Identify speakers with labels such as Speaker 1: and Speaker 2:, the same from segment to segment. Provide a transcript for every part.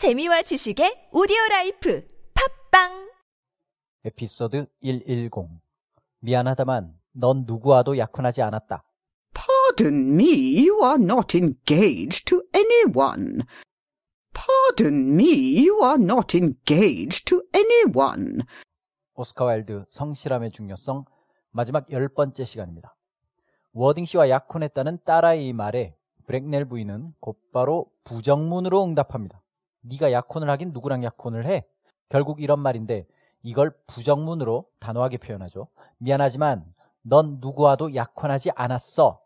Speaker 1: 재미와 지식의 오디오 life 팟빵
Speaker 2: 에피소드 110 미안하다만 넌 누구와도 약혼하지 않았다.
Speaker 3: Pardon me, you are not engaged to anyone. Pardon me, you are not engaged to anyone.
Speaker 2: 오스카 와일드 성실함의 중요성 마지막 열 번째 시간입니다. 워딩 씨와 약혼했다는 딸아이 말에 브렉넬 부인은 곧바로 부정문으로 응답합니다. 네가 약혼을 하긴 누구랑 약혼을 해? 결국 이런 말인데 이걸 부정문으로 단호하게 표현하죠. 미안하지만 넌 누구와도 약혼하지 않았어.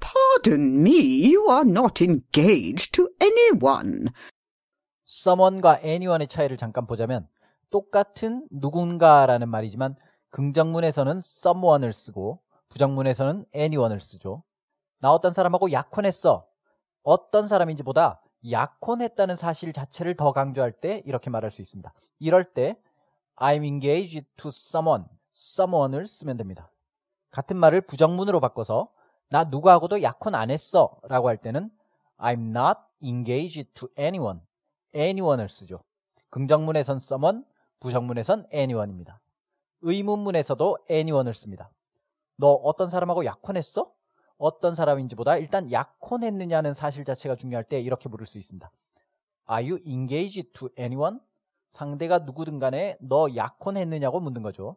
Speaker 3: Pardon me, you are not engaged to anyone.
Speaker 2: someone과 anyone의 차이를 잠깐 보자면 똑같은 누군가라는 말이지만 긍정문에서는 someone을 쓰고 부정문에서는 anyone을 쓰죠. 나 어떤 사람하고 약혼했어. 어떤 사람인지 보다 약혼했다는 사실 자체를 더 강조할 때 이렇게 말할 수 있습니다. 이럴 때 I'm engaged to someone, someone을 쓰면 됩니다. 같은 말을 부정문으로 바꿔서 나 누구하고도 약혼 안 했어 라고 할 때는 I'm not engaged to anyone, anyone을 쓰죠. 긍정문에선 someone, 부정문에선 anyone입니다. 의문문에서도 anyone을 씁니다. 너 어떤 사람하고 약혼했어? 어떤 사람인지보다 일단 약혼했느냐는 사실 자체가 중요할 때 이렇게 물을 수 있습니다. Are you engaged to anyone? 상대가 누구든 간에 너 약혼했느냐고 묻는 거죠.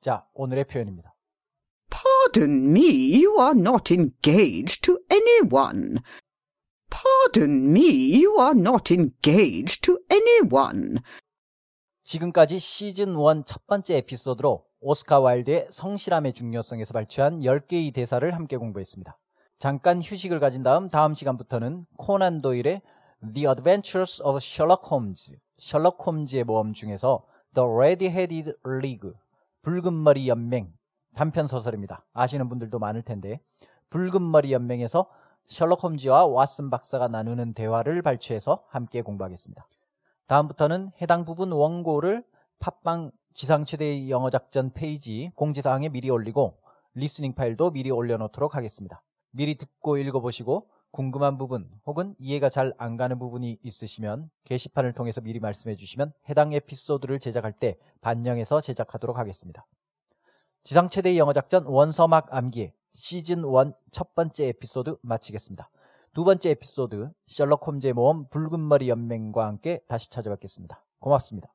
Speaker 2: 자, 오늘의 표현입니다.
Speaker 3: Pardon me, you are not engaged to anyone. Pardon me, you are not engaged to anyone.
Speaker 2: 지금까지 시즌 1 첫 번째 에피소드로 오스카 와일드의 성실함의 중요성에서 발췌한 10개의 대사를 함께 공부했습니다. 잠깐 휴식을 가진 다음 다음 시간부터는 코난 도일의 The Adventures of Sherlock Holmes, 셜록 홈즈의 모험 중에서 The Red-Headed League, 붉은머리 연맹 단편 소설입니다. 아시는 분들도 많을 텐데 붉은머리 연맹에서 셜록 홈즈와 왓슨 박사가 나누는 대화를 발췌해서 함께 공부하겠습니다. 다음부터는 해당 부분 원고를 팟빵 지상 최대의 영어 작전 페이지 공지사항에 미리 올리고 listening 파일도 미리 올려놓도록 하겠습니다. 미리 듣고 읽어보시고 궁금한 부분 혹은 이해가 잘 안 가는 부분이 있으시면 게시판을 통해서 미리 말씀해 주시면 해당 에피소드를 제작할 때 반영해서 제작하도록 하겠습니다. 지상 최대의 영어 작전 원서막 암기 시즌 1 첫 번째 에피소드 마치겠습니다. 두 번째 에피소드 셜록 홈즈의 모험 붉은 머리 연맹과 함께 다시 찾아뵙겠습니다. 고맙습니다.